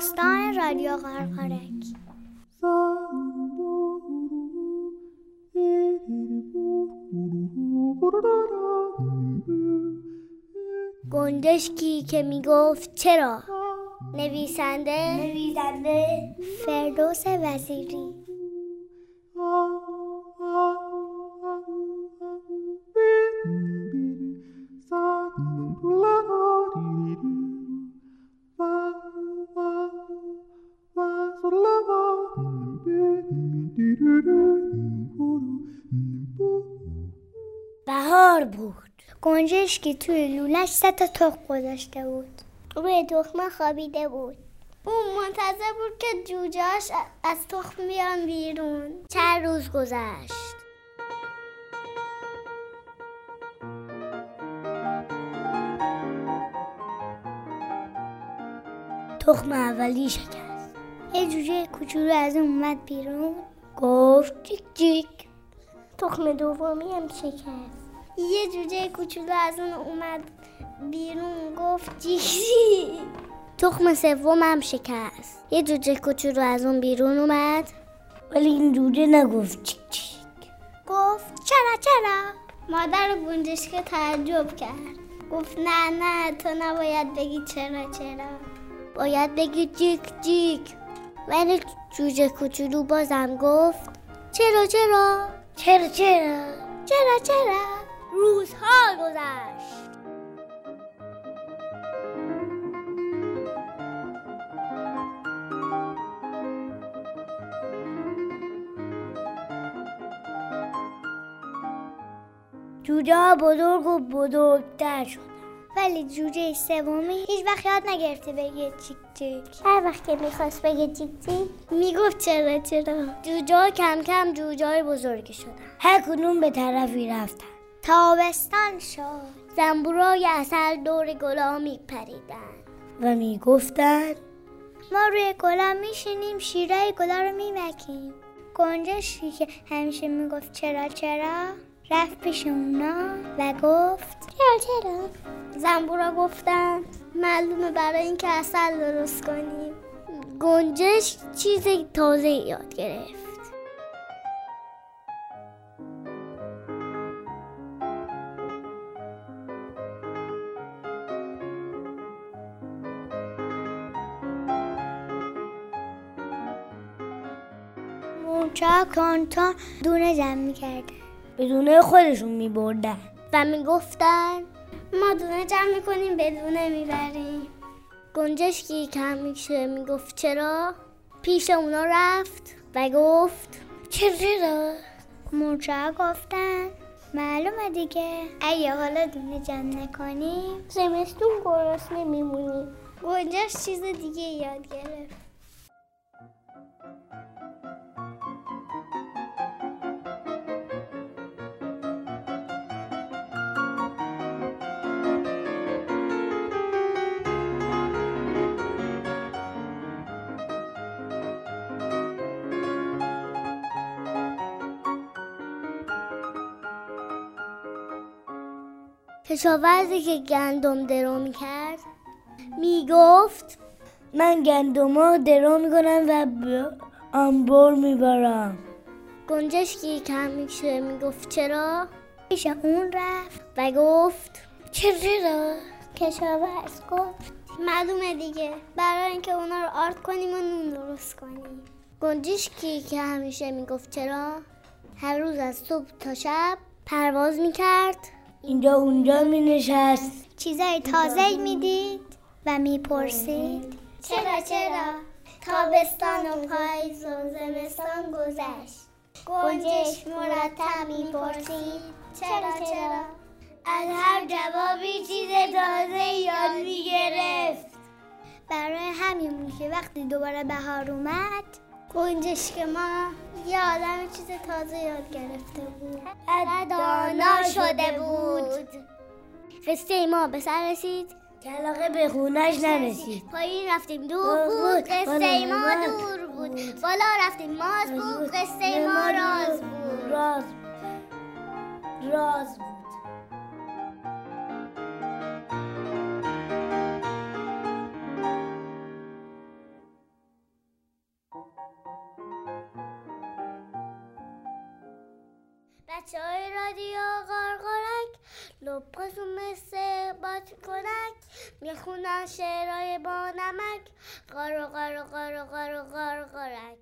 داستان رادیو غرغرک. گنجشکی که می‌گفت چرا؟ نویسنده؟ نویسنده؟ فردوس وزیری. بهار بود. گنجشکی توی لولش سه تا تخم گذاشته بود. روی تخمه خوابیده بود. اون منتظر بود که جوجاش از تخم بیان بیرون. چند روز گذشت. تخم اولی شکست. یه جوجه کوچولو از اون اومد بیرون. گفت جیک جیک تخم دومی هم شکست. یه جوجه کوچولو از اون اومد بیرون گفت جیک جیک تخم سوم هم شکست. یه جوجه کوچولو از اون بیرون اومد. ولی این جوجه نگفت چیک چیک. گفت چرا چرا؟ مادر گنجشک تعجب کرد. گفت نه نه تو نباید بگی چرا چرا. باید بگی جیک جیک ولی جوجه کوچولو بازم گفت چرا چرا؟ چرا چرا؟ چرا چرا؟ روزها گذشت. جوجه بزرگ و بزرگتر شد. ولی جوجه سومی هیچ وقت یاد نگرفته بگه چیک چیک. هر وقت که می‌خواست بگه چیک چیک می‌گفت چرا چرا. جوجه کم کم جوجه های بزرگی شدن. هر کدوم به طرفی رفتن. تابستان شد. زنبورای اصل دور گلا میپریدن. و می‌گفتن ما روی گلا میشینیم شیرای گلا رو میمکیم. گنجشکی که همیشه می‌گفت چرا چرا رفت پیش اونا و گفت چرا چرا؟ زنبورا گفتن معلومه برای اینکه اصل درست کنیم گنجش چیز تازه یاد گرفت. مورچه کانتون دونه جمع می‌کردن. به دونه خودشون میبردن. و می‌گفتن ما دونه جمع می‌کنیم به دونه می‌بریم. گنجشکی که همیشه می‌گفت چرا؟ پیش اونا رفت و گفت چرا؟ مورچه گفتن. معلومه دیگه. اگه حالا دونه جمع نکنیم. زمستون گرسنه میمونیم گنجش چیز دیگه یاد گرفت. کشاورزی که گندم درو می‌کرد می‌گفت من گندم ها درو می‌کنم و به انبار می‌برم. گنجشکی که همیشه می‌گفت چرا؟ پیش اون رفت و گفت چرا؟ چرا کشاورز گفت معلومه دیگه برای اینکه اونا رو آرد کنیم و نون درست کنیم. گنجشکی که همیشه می‌گفت چرا؟ هر روز از صبح تا شب پرواز می‌کرد. اینجا اونجا می نشست. چیزای تازه می‌دید و می‌پرسید چرا چرا؟ تابستان و پاییز و زمستان گذشت. گنجش مرتب می‌پرسید چرا چرا؟ از هر جوابی چیز تازه یاد می‌گرفت. برای همین بود که وقتی دوباره بهار اومد گنجش که ما یه آدم چیز تازه یاد گرفته بود. دانا شده بود. قصه ما به سر رسید. کلاقه به خونش نرسید. پایین رفتیم دور بود. قصه ما دور بود. بالا رفتیم ماز بود. قصه ما راز بود. راز بود. راز بود. بچه های رادیو لپاشون مثل بات کنک می‌خونن شعرهای با نمک. غار غار غار غار غار غارک.